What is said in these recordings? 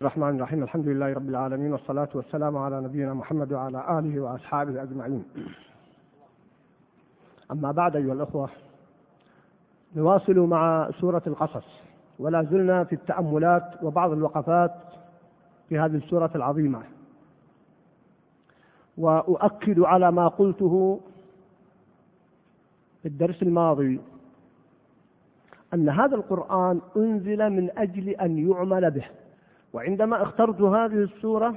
الرحمن الرحيم. الحمد لله رب العالمين والصلاة والسلام على نبينا محمد وعلى آله وأصحابه أجمعين. أما بعد أيها الأخوة نواصل مع سورة القصص. ولا زلنا في التأملات وبعض الوقفات في هذه السورة العظيمة. وأؤكد على ما قلته في الدرس الماضي أن هذا القرآن أنزل من أجل أن يعمل به. وعندما اخترت هذه السورة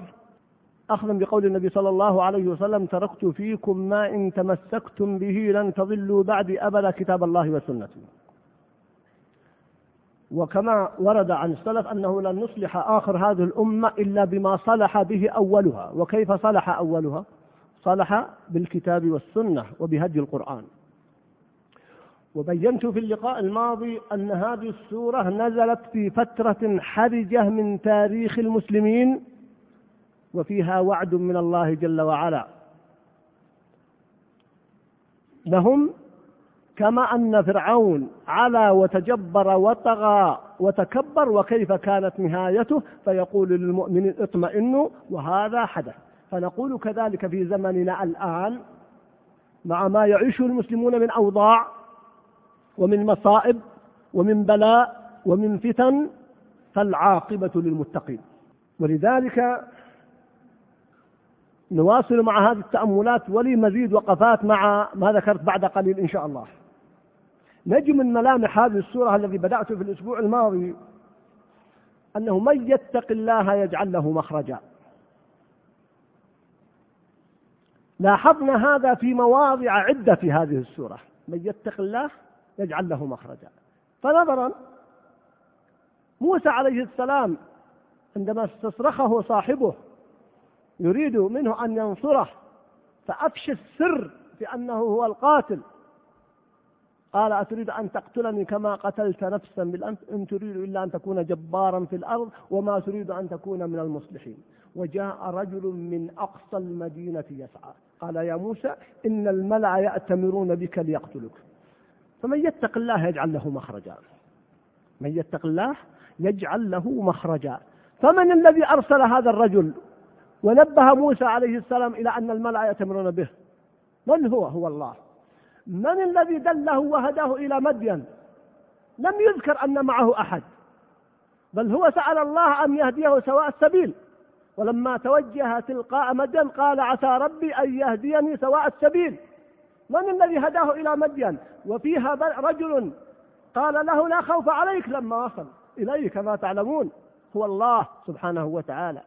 أخذا بقول النبي صلى الله عليه وسلم تركت فيكم ما إن تمسكتم به لن تضلوا بعد أبدا كتاب الله وسنتي. وكما ورد عن السلف أنه لن نصلح آخر هذه الأمة إلا بما صلح به أولها. وكيف صلح أولها؟ صلح بالكتاب والسنة وبهدي القرآن. وبينت في اللقاء الماضي أن هذه السورة نزلت في فترة حرجة من تاريخ المسلمين وفيها وعد من الله جل وعلا. لهم كما أن فرعون علا وتجبر وطغى وتكبر وكيف كانت نهايته فيقول للمؤمنين اطمئنوا وهذا حدث. فنقول كذلك في زمننا الآن مع ما يعيشه المسلمون من أوضاع ومن مصائب ومن بلاء ومن فتن فالعاقبة للمتقين. ولذلك نواصل مع هذه التأملات ولي مزيد وقفات مع ما ذكرت بعد قليل إن شاء الله. نجم من ملامح هذه السورة الذي بدأت في الأسبوع الماضي أنه من يتق الله يجعل له مخرجا. لاحظنا هذا في مواضع عدة في هذه السورة. من يتق الله يجعل له مخرجا. فنظرا موسى عليه السلام عندما استصرخه صاحبه يريد منه أن ينصره فأفشى السر بأنه هو القاتل. قال أتريد أن تقتلني كما قتلت نفسا بالأمس؟ إن تريد إلا أن تكون جبارا في الأرض وما تريد أن تكون من المصلحين. وجاء رجل من أقصى المدينة يسعى. قال يا موسى إن الملأ يأتمرون بك ليقتلك فمن يتق الله يجعل له مخرجا. من يتق الله يجعل له مخرجا. فمن الذي أرسل هذا الرجل ونبه موسى عليه السلام إلى أن الملأ يأتمرون به؟ من هو؟ هو الله. من الذي دله وهداه إلى مدين؟ لم يذكر أن معه أحد. بل هو سأل الله أن يهديه سواء السبيل. ولما توجه تلقاء مدين قال عسى ربي أن يهديني سواء السبيل. من الذي هداه إلى مدين؟ وفيها رجل قال له لا خوف عليك لما وصل إليه كما تعلمون؟ هو الله سبحانه وتعالى.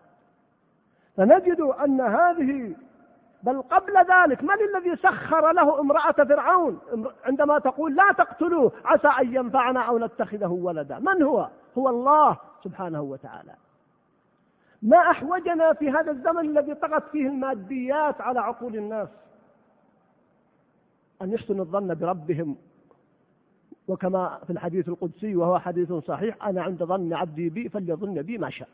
فنجد أن هذه بل قبل ذلك من الذي سخر له امرأة فرعون؟ عندما تقول لا تقتلوه عسى أن ينفعنا أو نتخذه ولدا. من هو؟ هو الله سبحانه وتعالى. ما أحوجنا في هذا الزمن الذي طغت فيه الماديات على عقول الناس؟ أن يحسنوا الظن بربهم. وكما في الحديث القدسي وهو حديث صحيح أنا عند ظن عبدي بي فليظن بي ما شاء.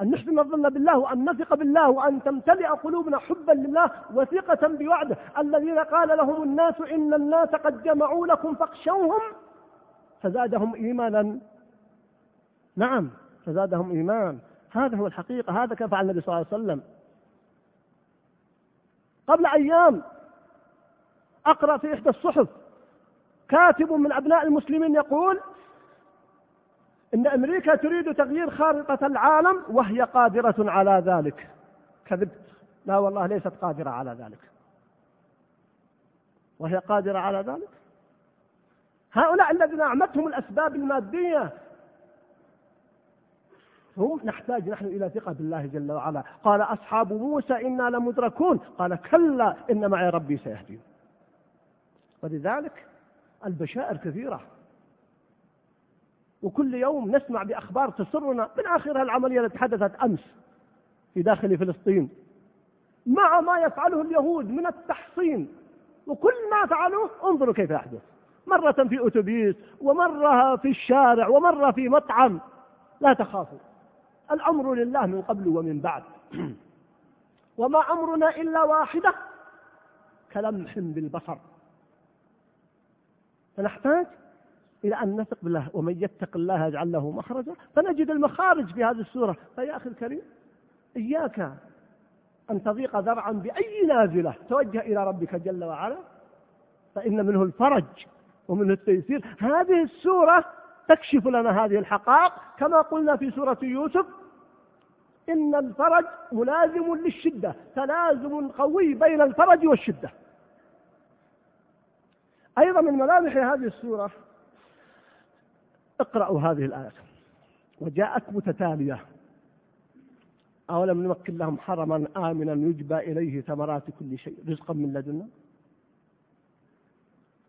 أن نحسن الظن بالله وأن نثق بالله وأن تمتلئ قلوبنا حبا لله وثقة بوعده. الذين قال لهم الناس إن الناس قد جمعوا لكم فاخشوهم فزادهم إيمانا. نعم فزادهم إيمان. هذا هو الحقيقة هذا كيف فعل النبي صلى الله عليه وسلم. قبل أيام أقرأ في إحدى الصحف. كاتب من أبناء المسلمين يقول إن أمريكا تريد تغيير خارطة العالم وهي قادرة على ذلك. كذبت. لا والله ليست قادرة على ذلك. وهي قادرة على ذلك. هؤلاء الذين أعمتهم الأسباب المادية هم نحتاج نحن إلى ثقة بالله جل وعلا. قال أصحاب موسى إنا لمدركون. قال كلا إن معي ربي سيهدين. ولذلك البشائر كثيرة. وكل يوم نسمع بأخبار تسرنا من آخرها العملية التي حدثت أمس في داخل فلسطين. مع ما يفعله اليهود من التحصين. وكل ما فعلوه انظروا كيف يحدث. مرة في أتوبيس ومرة في الشارع ومرة في مطعم. لا تخافوا. الأمر لله من قبل ومن بعد. وما أمرنا إلا واحدة. كلمح بالبصر. فنحتاج إلى أن نثق بالله ومن يتق الله يجعل له مخرجا فنجد المخارج في هذه السورة. فيا أخي الكريم إياك أن تضيق ذرعا بأي نازلة توجه إلى ربك جل وعلا فإن منه الفرج ومنه التيسير. هذه السورة تكشف لنا هذه الحقائق. كما قلنا في سورة يوسف إن الفرج ملازم للشدة تلازم قوي بين الفرج والشدة. أيضا من ملامح هذه السورة اقرأوا هذه الآية. وجاءت متتالية. أولم نمكن لهم حرما آمنا يجبى إليه ثمرات كل شيء. رزقا من لدنا.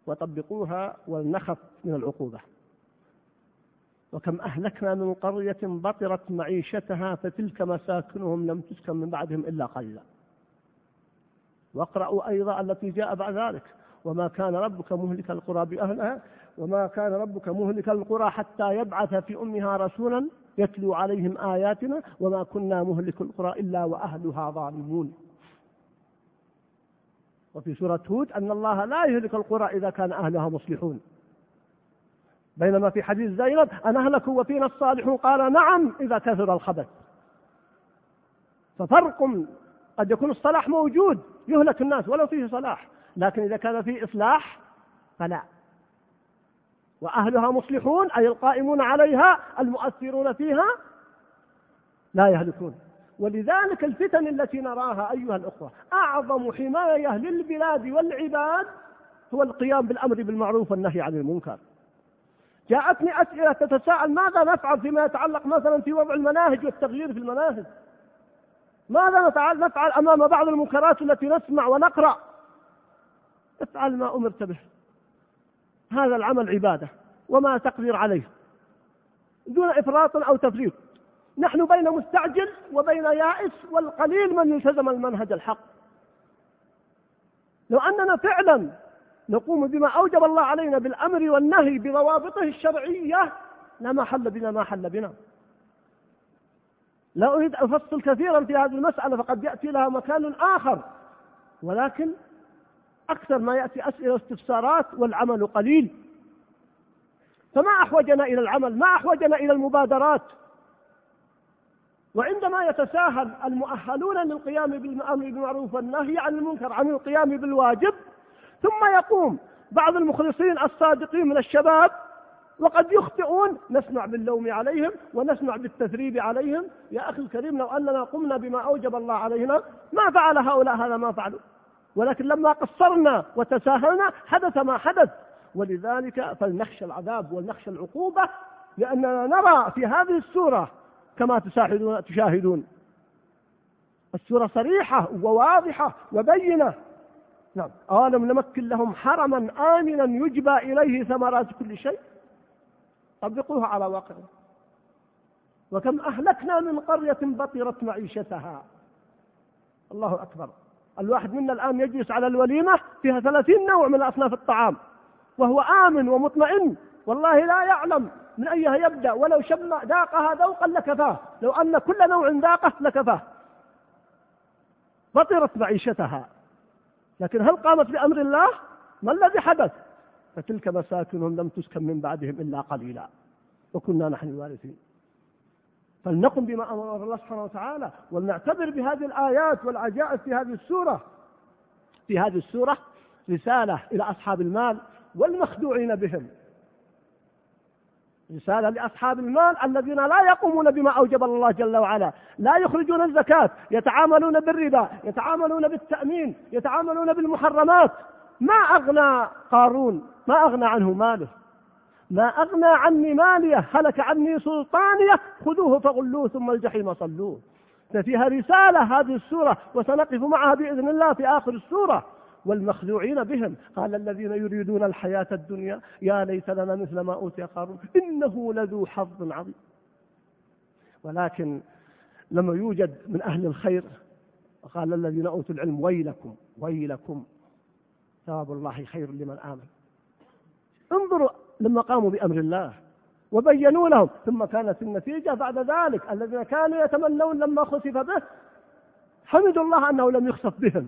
وطبقوها ولنخف من العقوبة. وكم أهلكنا من قرية بطرت معيشتها فتلك مساكنهم لم تسكن من بعدهم إلا قليلا. واقرأوا أيضا التي جاء بعد ذلك. وما كان ربك مهلك القرى بأهلها وما كان ربك مهلك القرى حتى يبعث في أمها رسولا يتلو عليهم آياتنا وما كنا مهلك القرى إلا وأهلها ظالمون. وفي سورة هود أن الله لا يهلك القرى إذا كان أهلها مصلحون. بينما في حديث زينب أن أهلكوا وفينا الصالحون قال نعم إذا كثر الخبث. ففرق قد يكون الصلاح موجود يهلك الناس ولو فيه صلاح. لكن إذا كان فيه إصلاح فلا. وأهلها مصلحون أي القائمون عليها المؤثرون فيها لا يهلكون. ولذلك الفتن التي نراها أيها الأخوة أعظم حماية للبلاد والعباد هو القيام بالأمر بالمعروف والنهي عن المنكر. جاءتني أسئلة تتساءل ماذا نفعل فيما يتعلق مثلا في وضع المناهج والتغيير في المناهج؟ ماذا نفعل أمام بعض المنكرات التي نسمع ونقرأ؟ افعل ما أمرت به. هذا العمل عبادة وما تقدر عليه. دون إفراط أو تفريط. نحن بين مستعجل وبين يائس والقليل من التزم المنهج الحق. لو أننا فعلا نقوم بما أوجب الله علينا بالأمر والنهي بضوابطه الشرعية لما حل بنا ما حل بنا. لا أريد أن أفصل كثيرا في هذه المسألة فقد يأتي لها مكان آخر. ولكن أكثر ما يأتي أسئلة واستفسارات والعمل قليل. فما أحوجنا إلى العمل ما أحوجنا إلى المبادرات. وعندما يتساهل المؤهلون للقيام بالأمر بالمعروف والنهي عن المنكر عن القيام بالواجب ثم يقوم بعض المخلصين الصادقين من الشباب وقد يخطئون نسمع باللوم عليهم ونسمع بالتثريب عليهم. يا أخي الكريم لو أننا قمنا بما أوجب الله علينا ما فعل هؤلاء هذا ما فعلوا. ولكن لما قصرنا وتساهلنا حدث ما حدث. ولذلك فلنخشى العذاب ولنخشى العقوبة لأننا نرى في هذه السورة كما تشاهدون تشاهدون. السورة صريحة وواضحة وبينة. نعم. أولم نمكن لهم حرما آمنا يجبى إليه ثمرات كل شيء؟ طبقوها على واقعه وكم أهلكنا من قرية بطرت معيشتها. الله أكبر. الواحد منا الآن يجلس على الوليمة فيها ثلاثين نوع من أصناف الطعام وهو آمن ومطمئن والله لا يعلم من أيها يبدأ ولو شم ذاقها ذوقا لكفاه لو أن كل نوع ذاقه لكفاه. بطرت معيشتها لكن هل قامت بأمر الله؟ ما الذي حدث؟ فتلك مساكنهم لم تسكن من بعدهم إلا قليلا وكنا نحن الوارثين. فلنقم بما أمر الله سبحانه وتعالى ولنعتبر بهذه الآيات والعجائب في هذه السورة. في هذه السورة رسالة إلى أصحاب المال والمخدوعين بهم. رسالة لأصحاب المال الذين لا يقومون بما أوجب الله جل وعلا. لا يخرجون الزكاة يتعاملون بالربا يتعاملون بالتأمين يتعاملون بالمحرمات. ما أغنى قارون ما أغنى عنه ماله. ما أغنى عني ماليه هلك عني سلطانيه خذوه فغلوه ثم الجحيم صلوه. ففيها رسالة هذه السورة وسنقف معها بإذن الله في آخر السورة. والمخدوعين بهم قال الذين يريدون الحياة الدنيا يا ليت لنا مثل ما أوتي قارون إنه لذو حظ عظيم. ولكن لما يوجد من أهل الخير قال الذين أوتوا العلم ويلكم ويلكم ثواب الله خير لمن آمن. انظروا لما قاموا بأمر الله وبينوا لهم ثم كانت النتيجة بعد ذلك الذين كانوا يتمنون لما خسف به حمدوا الله أنه لم يخسف بهم.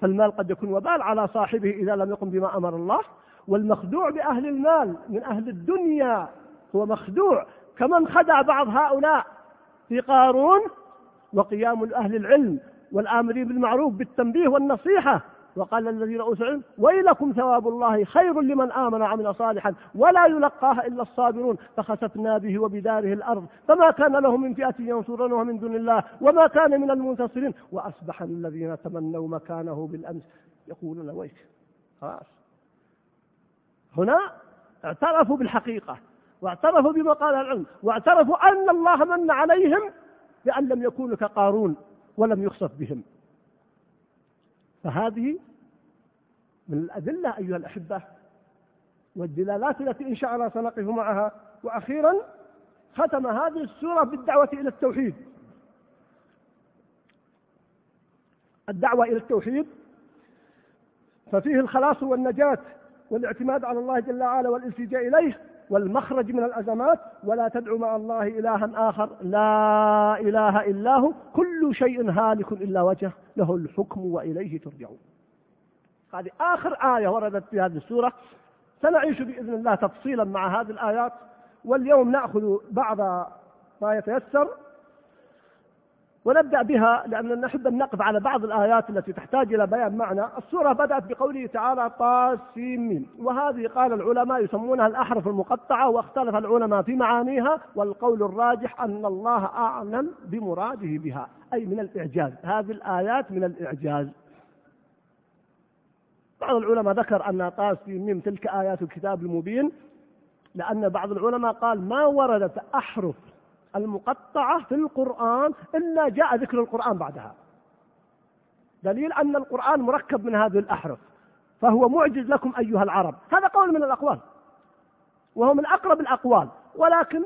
فالمال قد يكون وبال على صاحبه إذا لم يقم بما أمر الله والمخدوع بأهل المال من أهل الدنيا هو مخدوع كمن خدع بعض هؤلاء في قارون وقيام أهل العلم والآمرين بالمعروف بالتنبيه والنصيحة. وقال الذين أوتوا العلم ويلكم ثواب الله خير لمن آمن وعمل صالحا ولا يلقاها إلا الصابرون. فخسفنا به وبداره الأرض. فما كان له من فئة ينصرونه من دون الله وما كان من المنتصرين. وأصبح الذين تمنوا مكانه بالأمس يقولون ويك خلاص. هنا اعترفوا بالحقيقة واعترفوا بما قال العلم واعترفوا أن الله من عليهم بأن لم يكونوا كقارون ولم يخسف بهم. فهذه من الأدلة أيها الأحبة والدلالات التي إن شاء الله سنقف معها. وأخيرا ختم هذه السورة بالدعوة إلى التوحيد. الدعوة إلى التوحيد ففيه الخلاص والنجاة والاعتماد على الله جل وعلا والالتجاء إليه. والمخرج من الأزمات ولا تدعو مع الله إلها آخر. لا إله إلا هو. كل شيء هالك إلا وجهه له الحكم وإليه ترجعون. هذه آخر آية وردت في هذه السورة. سنعيش بإذن الله تفصيلا مع هذه الآيات. واليوم نأخذ بعض ما يتيسر. ونبدأ بها لأننا نحب أن نقف على بعض الآيات التي تحتاج إلى بيان معنى السورة بدأت بقوله تعالى طاسيم وهذه قال العلماء يسمونها الأحرف المقطعة واختلف العلماء في معانيها. والقول الراجح أن الله أعلم بمراده بها أي من الإعجاز. هذه الآيات من الإعجاز. بعض العلماء ذكر أن طاسيم تلك آيات الكتاب المبين لأن بعض العلماء قال ما وردت أحرف المقطعة في القرآن إلا جاء ذكر القرآن بعدها. دليل أن القرآن مركب من هذه الأحرف فهو معجز لكم أيها العرب. هذا قول من الأقوال وهو من أقرب الأقوال. ولكن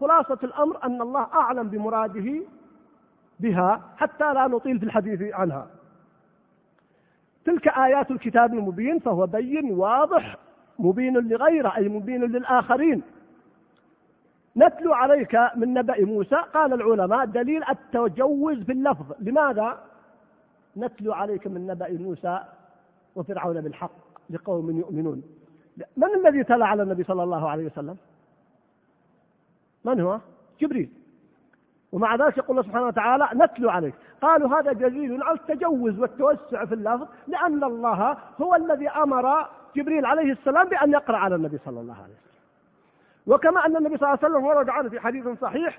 خلاصة الأمر أن الله أعلم بمراده بها حتى لا نطيل في الحديث عنها. تلك آيات الكتاب المبين فهو بين واضح مبين لغيره أي مبين للآخرين. نتلو عليك من نبأ موسى قال العلماء دليل التجوز في اللفظ. لماذا نتلو عليك من نبأ موسى وفرعون بالحق لقوم يؤمنون؟ من الذي تلا على النبي صلى الله عليه وسلم؟ من هو؟ جبريل. ومع ذلك يقول الله سبحانه وتعالى نتلو عليك. قالوا هذا دليل على التجوز والتوسع في اللفظ لأن الله هو الذي أمر جبريل عليه السلام بأن يقرأ على النبي صلى الله عليه وسلم. وكما أن النبي صلى الله عليه وسلم ورد عنه في حديث صحيح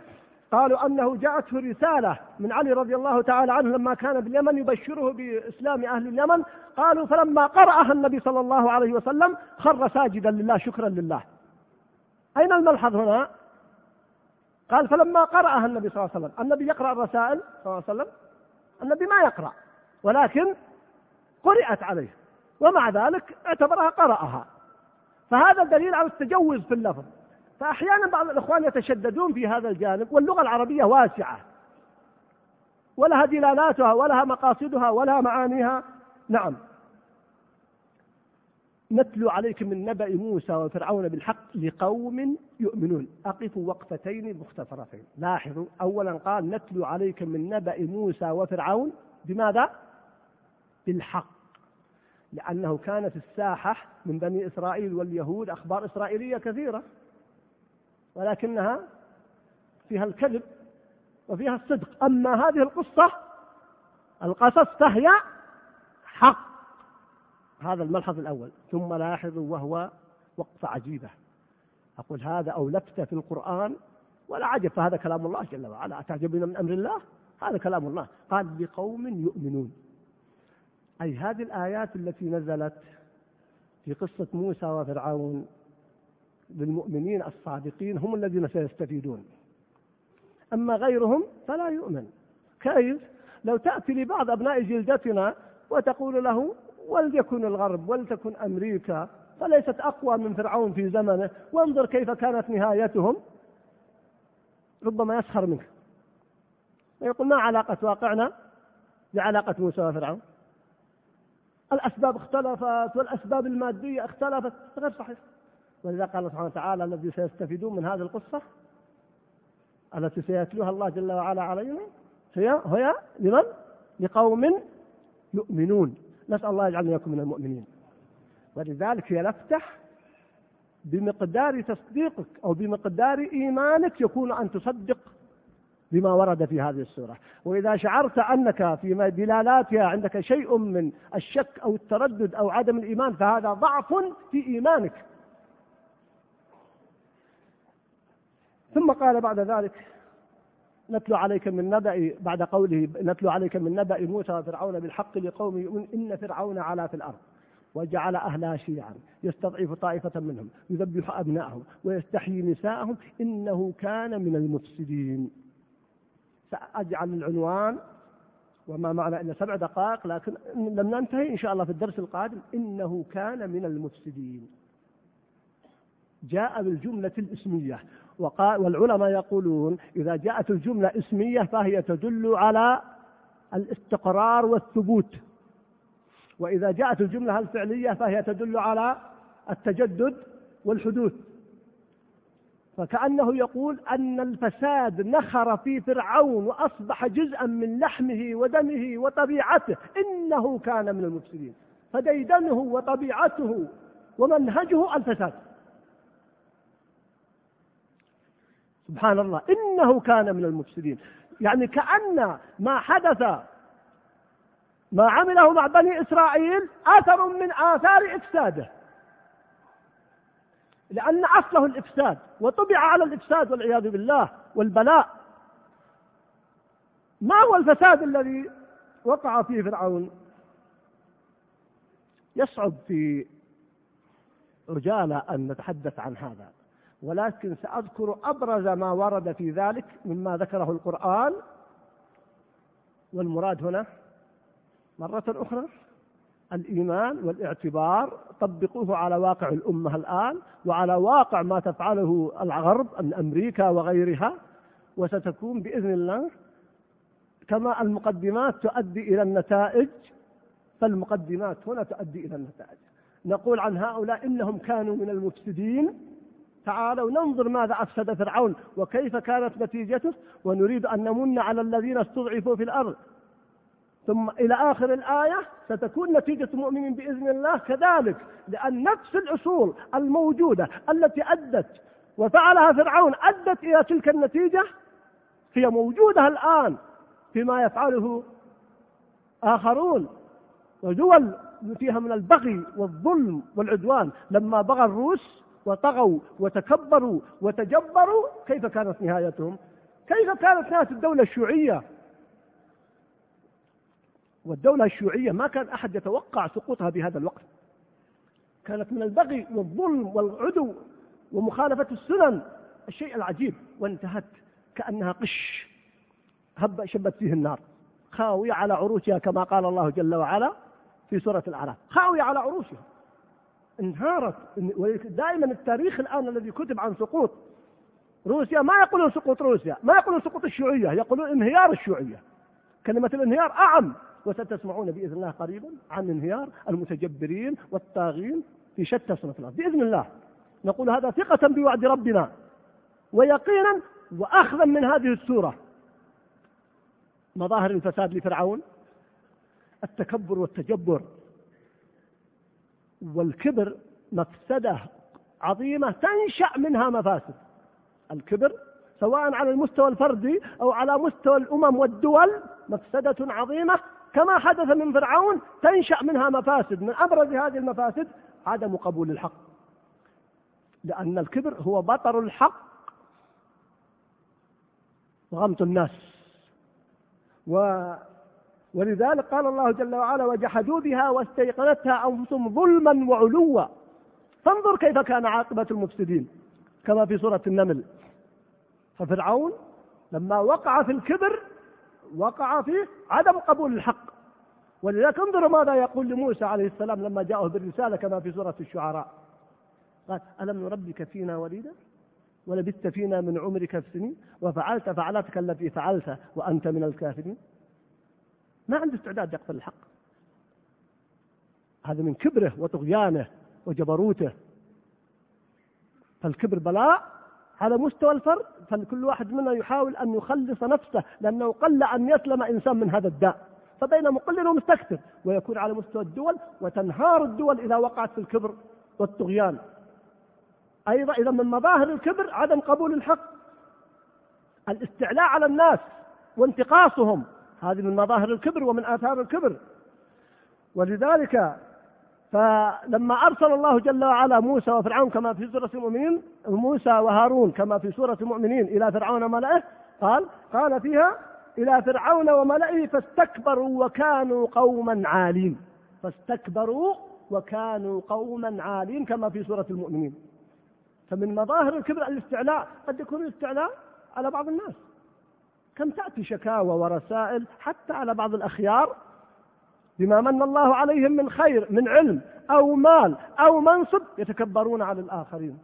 قالوا أنه جاءته رسالة من علي رضي الله تعالى عنه لما كان باليمن يبشره بإسلام أهل اليمن قالوا فلما قرأها النبي صلى الله عليه وسلم خر ساجدا لله شكرا لله. أين الملحظ هنا؟ قال فلما قرأها النبي صلى الله عليه وسلم النبي يقرأ الرسائل صلى الله عليه وسلم؟ النبي ما يقرأ ولكن قرأت عليه ومع ذلك اعتبرها قرأها. فهذا دليل على التجوز في اللفظ. فأحيانا بعض الإخوان يتشددون في هذا الجانب واللغة العربية واسعة. ولها دلالاتها ولها مقاصدها ولها معانيها. نعم. نتلو عليك من نبأ موسى وفرعون بالحق لقوم يؤمنون. أقفوا وقفتين مختصرتين. لاحظوا أولا قال نتلو عليك من نبأ موسى وفرعون بماذا؟ بالحق. لأنه كانت الساحة من بني إسرائيل واليهود أخبار إسرائيلية كثيرة. ولكنها فيها الكذب وفيها الصدق. أما هذه القصة القصص فهي حق. هذا الملحظ الأول. ثم لاحظوا وهو وقفة عجيبة. أقول هذا أو لفتة في القرآن ولا عجب فهذا كلام الله جل وعلا. أتعجبون من أمر الله؟ هذا كلام الله. قال لقوم يؤمنون. أي هذه الآيات التي نزلت في قصة موسى وفرعون للمؤمنين الصادقين هم الذين سيستفيدون. أما غيرهم فلا يؤمن. كيف؟ لو تأتي لبعض أبناء جلدتنا وتقول له وليكن الغرب ولتكن أمريكا فليست أقوى من فرعون في زمنه وانظر كيف كانت نهايتهم. ربما يسخر منك. ويقول ما علاقة واقعنا بعلاقة موسى وفرعون؟ الأسباب اختلفت والأسباب المادية اختلفت غير صحيح. ولذا قال سبحانه وتعالى الذي سيستفيدون من هذه القصة التي سيتلوها الله جل وعلا علينا هي هي لمن؟ لقوم يؤمنون. نسأل الله يجعلنا يكون من المؤمنين. ولذلك هي نفتح بمقدار تصديقك أو بمقدار إيمانك يكون أن تصدق بما ورد في هذه السورة. وإذا شعرت أنك في دلالاتها عندك شيء من الشك أو التردد أو عدم الإيمان فهذا ضعف في إيمانك. ثم قال بعد ذلك نتلو عليك من نبأ بعد قوله نتلو عليك من نبأ موسى وفرعون بالحق لقوم يؤمن إن فرعون علا في الأرض وجعل أهلها شيعا يستضعف طائفة منهم يذبح أبنائهم ويستحيي نساءهم إنه كان من المفسدين. سأجعل العنوان وما معنى إلا سبع دقائق لكن لم ننتهي إن شاء الله في الدرس القادم إنه كان من المفسدين. جاء بالجملة الإسمية وقال والعلماء يقولون إذا جاءت الجملة اسمية فهي تدل على الاستقرار والثبوت. وإذا جاءت الجملة الفعلية فهي تدل على التجدد والحدوث. فكأنه يقول أن الفساد نخر في فرعون وأصبح جزءا من لحمه ودمه وطبيعته. إنه كان من المفسدين. فديدنه وطبيعته ومنهجه الفساد. سبحان الله إنه كان من المفسدين. يعني كأن ما حدث ما عمله مع بني إسرائيل أثر من آثار إفساده. لأن أصله الإفساد وطبع على الإفساد والعياذ بالله والبلاء. ما هو الفساد الذي وقع فيه فرعون؟ يصعب في رجالة أن نتحدث عن هذا. ولكن سأذكر أبرز ما ورد في ذلك مما ذكره القرآن. والمراد هنا مرة أخرى الإيمان والاعتبار. طبقوه على واقع الأمة الآن وعلى واقع ما تفعله الغرب أمريكا وغيرها وستكون بإذن الله كما المقدمات تؤدي إلى النتائج. فالمقدمات هنا تؤدي إلى النتائج. نقول عن هؤلاء إنهم كانوا من المفسدين. تعالوا ننظر ماذا أفسد فرعون وكيف كانت نتيجته ونريد أن نمن على الذين استضعفوا في الأرض. ثم إلى آخر الآية ستكون نتيجة المؤمنين بإذن الله كذلك لأن نفس الأصول الموجودة التي أدت وفعلها فرعون أدت إلى تلك النتيجة هي موجودة الآن فيما يفعله آخرون. ودول فيها من البغي والظلم والعدوان. لما بغى الروس وطغوا وتكبروا وتجبروا كيف كانت نهايتهم؟ كيف كانت نهاية الدولة الشيوعية؟ والدولة الشيوعية ما كان أحد يتوقع سقوطها بهذا الوقت. كانت من البغي والظلم والعدو ومخالفة السنن. الشيء العجيب وانتهت كأنها قش. هب شبت فيه النار. خاوية على عروشها كما قال الله جل وعلا في سورة الأعراف. خاوية على عروشها انهارت. دائما التاريخ الآن الذي كتب عن سقوط روسيا ما يقولون سقوط روسيا ما يقولون سقوط الشيوعية يقولون انهيار الشيوعية. كلمة الانهيار أعم وستسمعون بإذن الله قريبا عن انهيار المتجبرين والطاغين في شتى صنف الأرض. بإذن الله نقول هذا ثقة بوعد ربنا ويقينا وأخذا من هذه السورة. مظاهر الفساد لفرعون التكبر والتجبر والكبر مفسدة عظيمة تنشأ منها مفاسد. الكبر سواء على المستوى الفردي أو على مستوى الأمم والدول مفسدة عظيمة. كما حدث من فرعون تنشأ منها مفاسد. من أبرز هذه المفاسد عدم قبول الحق. لأن الكبر هو بطر الحق. وغمط الناس. و ولذلك قال الله جل وعلا وجحدوا بها واستيقنتها أنفسهم ظلما وعلوا. فانظر كيف كان عاقبة المفسدين كما في سورة النمل. ففرعون لما وقع في الكبر وقع في عدم قبول الحق. ولذلك انظروا ماذا يقول لموسى عليه السلام لما جاءه بالرسالة كما في سورة الشعراء. قال ألم نربك فينا وليدا؟ ولبثت فينا من عمرك في سنين؟ وفعلت فعلتك التي فعلت وأنت من الكافرين؟ ما عنده استعداد يقتل الحق. هذا من كبره وطغيانه وجبروته. فالكبر بلاء على مستوى الفرد فكل واحد منا يحاول أن يخلص نفسه لأنه قل أن يسلم إنسان من هذا الداء. فبين مقلل ومستكثر ويكون على مستوى الدول وتنهار الدول إذا وقعت في الكبر والطغيان. أيضا إذا من مظاهر الكبر عدم قبول الحق. الاستعلاء على الناس وانتقاصهم. هذه من مظاهر الكبر ومن آثار الكبر. ولذلك فلما أرسل الله جل وعلا موسى وفرعون كما في سورة المؤمنين موسى وهارون كما في سورة المؤمنين إلى فرعون وملئه قال قال فيها إلى فرعون وملئه فاستكبروا وكانوا قوما عالين. فاستكبروا وكانوا قوما عالين كما في سورة المؤمنين. فمن مظاهر الكبر الاستعلاء قد يكون الاستعلاء على بعض الناس. كم تأتي شكاوى ورسائل حتى على بعض الأخيار بما من الله عليهم من خير من علم أو مال أو منصب يتكبرون على الآخرين.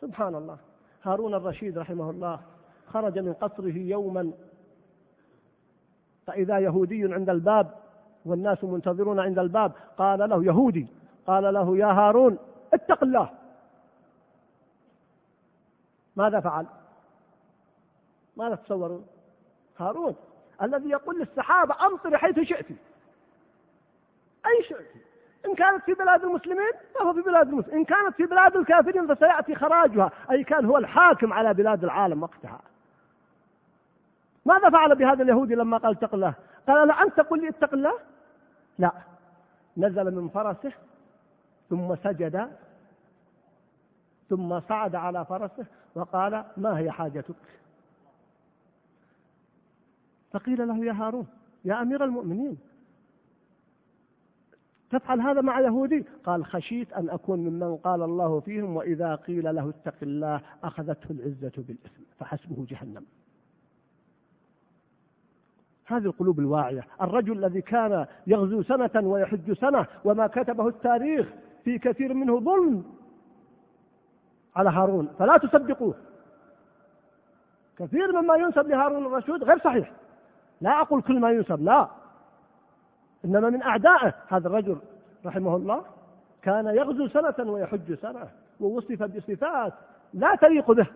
سبحان الله. هارون الرشيد رحمه الله خرج من قصره يوما. فإذا يهودي عند الباب والناس منتظرون عند الباب قال له يهودي قال له يا هارون اتق الله. ماذا فعل؟ ماذا تصورون؟ هارون الذي يقول للسحابة أمطر حيث شئت. أي شئت إن كانت في بلاد المسلمين فهو في بلاد المسلمين. إن كانت في بلاد الكافرين فسيأتي خراجها. أي كان هو الحاكم على بلاد العالم وقتها. ماذا فعل بهذا اليهودي لما قال اتق الله؟ قال لا أنت تقول لي اتق الله؟ لا. نزل من فرسه ثم سجد ثم صعد على فرسه وقال ما هي حاجتك؟ فقيل له يا هارون يا أمير المؤمنين. تفعل هذا مع يهودي؟ قال خشيت أن أكون ممن قال الله فيهم وإذا قيل له اتق الله أخذته العزة بالإثم فحسبه جهنم. هذه القلوب الواعية. الرجل الذي كان يغزو سنة ويحج سنة وما كتبه التاريخ في كثير منه ظلم على هارون فلا تصدقوه. كثير مما ينسب لهارون الرشيد غير صحيح. لا أقول كل ما ينسب لا. إنما من أعدائه هذا الرجل رحمه الله كان يغزو سنة ويحج سنة ووصف بصفات لا تليق به.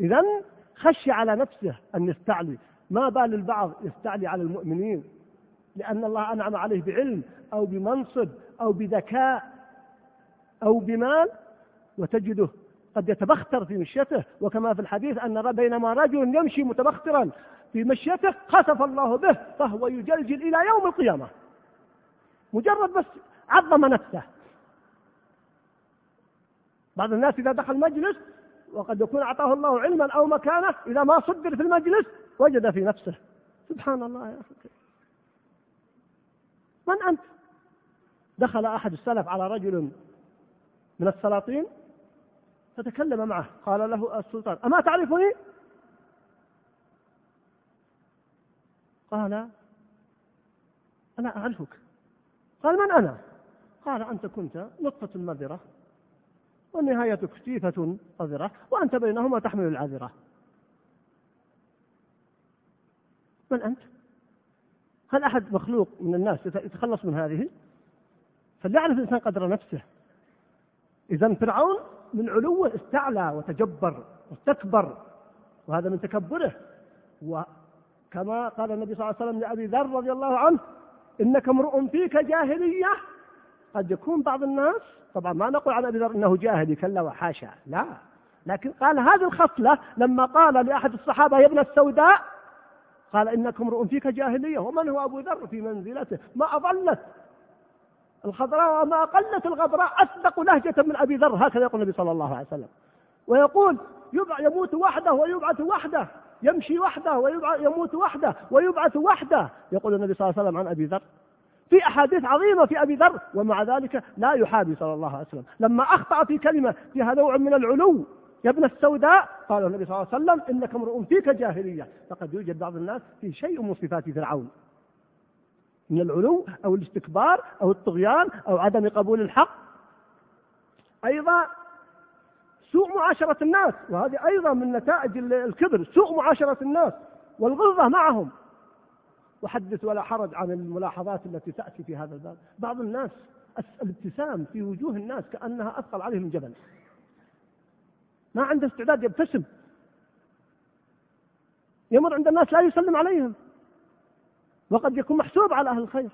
إذا خشي على نفسه أن يستعلي. ما بال البعض يستعلي على المؤمنين لأن الله أنعم عليه بعلم أو بمنصب أو بذكاء أو بمال وتجده قد يتبختر في مشيته وكما في الحديث أن بينما رجل يمشي متبخترا في مشيته خسف الله به فهو يجلجل إلى يوم القيامة. مجرد بس عظم نفسه. بعض الناس إذا دخل مجلس وقد يكون أعطاه الله علما أو مكانة إذا ما صدر في المجلس وجد في نفسه. سبحان الله يا أخي. من أنت؟ دخل أحد السلف على رجل من السلاطين؟ فتكلم معه. قال له السلطان أما تعرفني؟ قال أنا أعرفك. قال من أنا؟ قال أنت كنت نطفة مذرة ونهايتك تيفة قذرة وأنت بينهما تحمل العذرة. من أنت؟ هل أحد مخلوق من الناس يتخلص من هذه؟ فليعرف الإنسان قدر نفسه. إذا فرعون من علوه استعلى وتجبر واستكبر وهذا من تكبره. وكما قال النبي صلى الله عليه وسلم لأبي ذر رضي الله عنه إنك امرؤ فيك جاهلية. قد يكون بعض الناس طبعا ما نقول عن أبي ذر أنه جاهلي كلا وحاشا لا. لكن قال هذه الخصلة لما قال لأحد الصحابة يا ابن السوداء قال إنك امرؤ فيك جاهلية. ومن هو أبو ذر في منزلته؟ ما أضلت الخضراء وما أقلت الغبراء أصدق لهجة من أبي ذر هكذا يقول النبي صلى الله عليه وسلم. ويقول يموت وحده ويبعث وحده يمشي وحده ويموت وحده ويبعث وحده يقول النبي صلى الله عليه وسلم عن أبي ذر. في أحاديث عظيمة في أبي ذر ومع ذلك لا يحابي صلى الله عليه وسلم. لما أخطأ في كلمة فيها نوع من العلو يا ابن السوداء قال النبي صلى الله عليه وسلم إنك امرؤ فيك جاهلية فقد يوجد بعض الناس في شيء من صفات فرعون. من العلو أو الاستكبار أو الطغيان أو عدم قبول الحق. أيضا سوء معاشرة الناس وهذه أيضا من نتائج الكبر سوء معاشرة الناس والغلظة معهم. وحدث ولا حرج عن الملاحظات التي تأتي في هذا الباب. بعض الناس الابتسام في وجوه الناس كأنها أثقل عليهم جبل. ما عنده استعداد يبتسم. يمر عند الناس لا يسلم عليهم. وقد يكون محسوب على أهل الخير.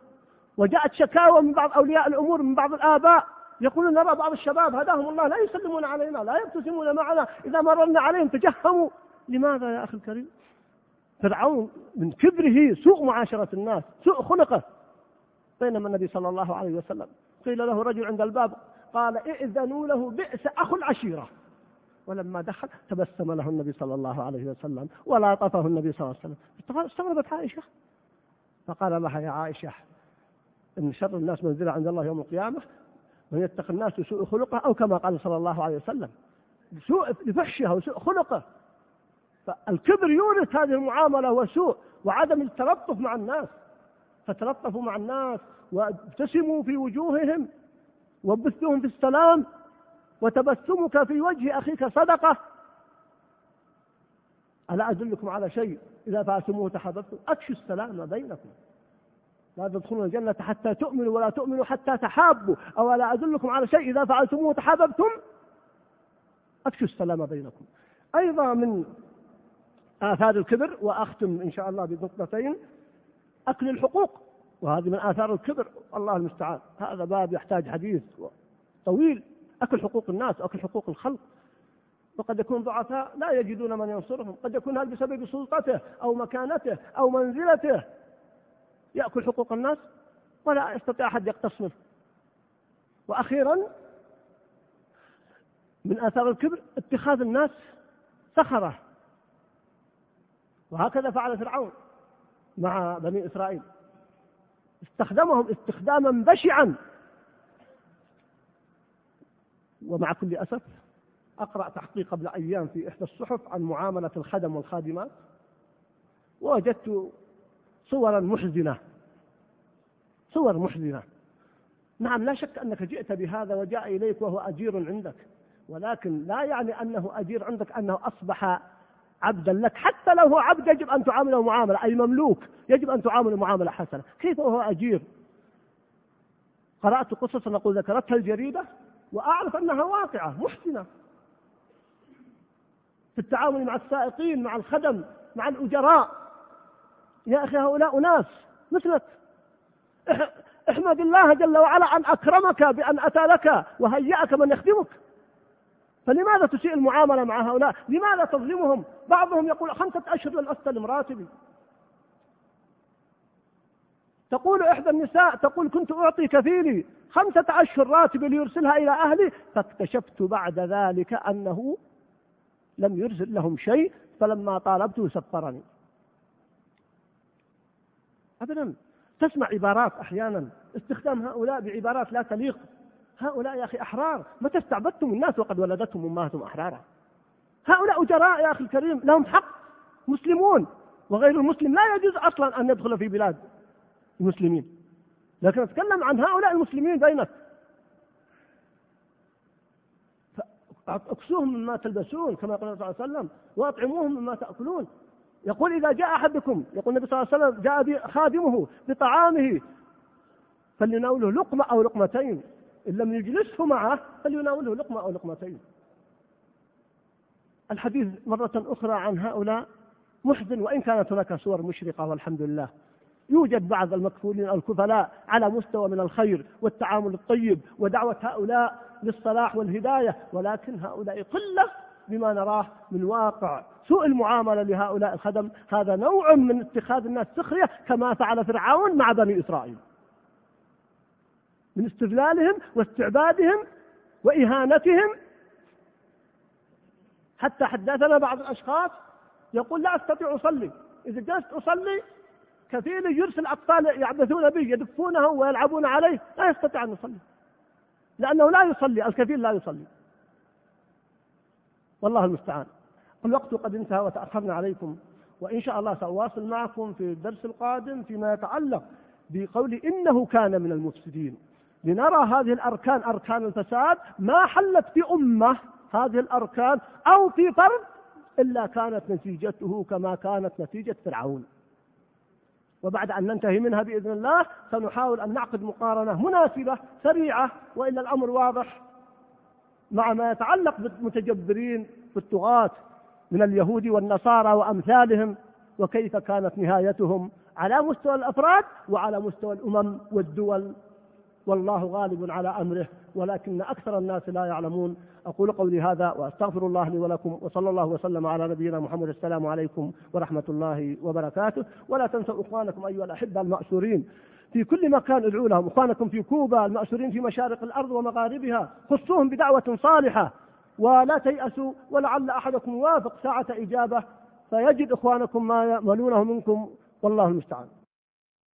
وجاءت شكاوى من بعض أولياء الأمور من بعض الآباء يقولون نرى بعض الشباب هداهم الله لا يسلمون علينا لا يبتسمون معنا إذا مررنا عليهم تجهموا. لماذا يا أخي الكريم؟ فرعون من كبره سوء معاشرة الناس سوء خلقه. بينما النبي صلى الله عليه وسلم قيل له رجل عند الباب قال إئذنوا له بئس أخو العشيرة. ولما دخل تبسم له النبي صلى الله عليه وسلم ولاطفه النبي صلى الله عليه وسلم. استغربت عائشة. فقال لها يا عائشة إن شر الناس منزلة عند الله يوم القيامة من يتقي الناس سوء خلقه أو كما قال صلى الله عليه وسلم. سوء لفحشها وسوء خلقه. فالكبر يورث هذه المعاملة وسوء وعدم التلطف مع الناس. فتلطفوا مع الناس وابتسموا في وجوههم وبثهم في السلام وتبسمك في وجه أخيك صدقة. ألا أدلكم على شيء؟ إذا فعلتموه تحاببتم. أكشوا السلام بينكم. لا تدخلون الجنة حتى تؤمنوا ولا تؤمنوا حتى تحابوا. أو لا أدلكم على شيء؟ إذا فعلتموه تحاببتم. أكشوا السلام بينكم. أيضا من آثار الكبر وأختم إن شاء الله بنقطتين. أكل الحقوق وهذه من آثار الكبر. الله المستعان. هذا باب يحتاج حديث طويل. أكل حقوق الناس أكل حقوق الخلق. وقد يكون ضعفاء لا يجدون من ينصرهم. قد يكون هذا بسبب سلطته أو مكانته أو منزلته يأكل حقوق الناس؟ ولا يستطيع أحد يقتص منه وأخيرا من آثار الكبر اتخاذ الناس سخرة. وهكذا فعل فرعون مع بني إسرائيل. استخدمهم استخداما بشعا. ومع كل أسف أقرأ تحقيق قبل أيام في إحدى الصحف عن معاملة الخدم والخادمات. ووجدت صورا محزنة. صور محزنة. نعم لا شك أنك جئت بهذا وجاء إليك وهو أجير عندك. ولكن لا يعني أنه أجير عندك أنه أصبح عبدا لك. حتى لو هو عبد يجب أن تعامله معاملة. أي مملوك يجب أن تعامله معاملة حسنة. كيف وهو أجير؟ قرأت قصصا نقول ذكرتها الجريدة وأعرف أنها واقعة محسنة في التعامل مع السائقين مع الخدم مع الأجراء. يا أخي هؤلاء ناس مثلك. احمد الله جل وعلا أن أكرمك بأن أتى لك وهيأك من يخدمك. فلماذا تسيء المعاملة مع هؤلاء؟ لماذا تظلمهم؟ بعضهم يقول خمسة أشهر لن أستلم راتبي. تقول إحدى النساء تقول كنت أعطي كفيلي خمسة أشهر راتبي ليرسلها إلى أهلي فاكتشفت بعد ذلك أنه لم يرسل لهم شيء فلما طالبته سفرني أبدا تسمع عبارات أحيانا استخدام هؤلاء بعبارات لا تليق. هؤلاء يا أخي أحرار. متى استعبدتم الناس وقد ولدتهم أمهاتهم أحرارا؟ هؤلاء أجراء يا أخي الكريم لهم حق مسلمون. وغير المسلم لا يجوز أصلا أن يدخل في بلاد المسلمين. لكن أتكلم عن هؤلاء المسلمين بينك. اكسوهم مما تلبسون كما قال صلى الله عليه وسلم وأطعموهم مما تأكلون. يقول إذا جاء أحدكم يقول النبي صلى الله عليه وسلم جاء خادمه بطعامه فليناوله لقمة أو لقمتين. إن لم يجلسه معه فليناوله لقمة أو لقمتين. الحديث مرة أخرى عن هؤلاء محزن وإن كانت هناك صور مشرقة والحمد لله. يوجد بعض المكفولين الكفلاء على مستوى من الخير والتعامل الطيب ودعوة هؤلاء للصلاح والهداية ولكن هؤلاء قلة بما نراه من واقع. سوء المعاملة لهؤلاء الخدم هذا نوع من اتخاذ الناس سخرية كما فعل فرعون مع بني إسرائيل. من استذلالهم واستعبادهم وإهانتهم. حتى حدثنا بعض الأشخاص يقول لا أستطيع أصلي. إذا جلست أصلي كثير يرسل أطفال يعبثون به يدفونه ويلعبون عليه لا يستطيع أن يصلي. لأنه لا يصلي الكثير لا يصلي. والله المستعان. الوقت قد انتهى وتأخرنا عليكم وإن شاء الله سأواصل معكم في الدرس القادم فيما يتعلق بقول إنه كان من المفسدين. لنرى هذه الأركان أركان الفساد ما حلت في أمة هذه الأركان أو في فرد إلا كانت نتيجته كما كانت نتيجة فرعون. وبعد أن ننتهي منها بإذن الله سنحاول أن نعقد مقارنة مناسبة سريعة وإلا الأمر واضح مع ما يتعلق بالمتجبرين بالطغاة من اليهود والنصارى وأمثالهم وكيف كانت نهايتهم على مستوى الأفراد وعلى مستوى الأمم والدول والله غالب على أمره ولكن أكثر الناس لا يعلمون. أقول قولي هذا وأستغفر الله لي ولكم وصلى الله وسلم على نبينا محمد. السلام عليكم ورحمة الله وبركاته. ولا تنسوا إخوانكم أيها الأحبة المأسورين في كل مكان ادعوا لهم. إخوانكم في كوبا المأسورين في مشارق الأرض ومغاربها. خصوهم بدعوة صالحة. ولا تيأسوا ولعل أحدكم يوافق ساعة إجابة. فيجد إخوانكم ما يأملونه منكم. والله المستعان.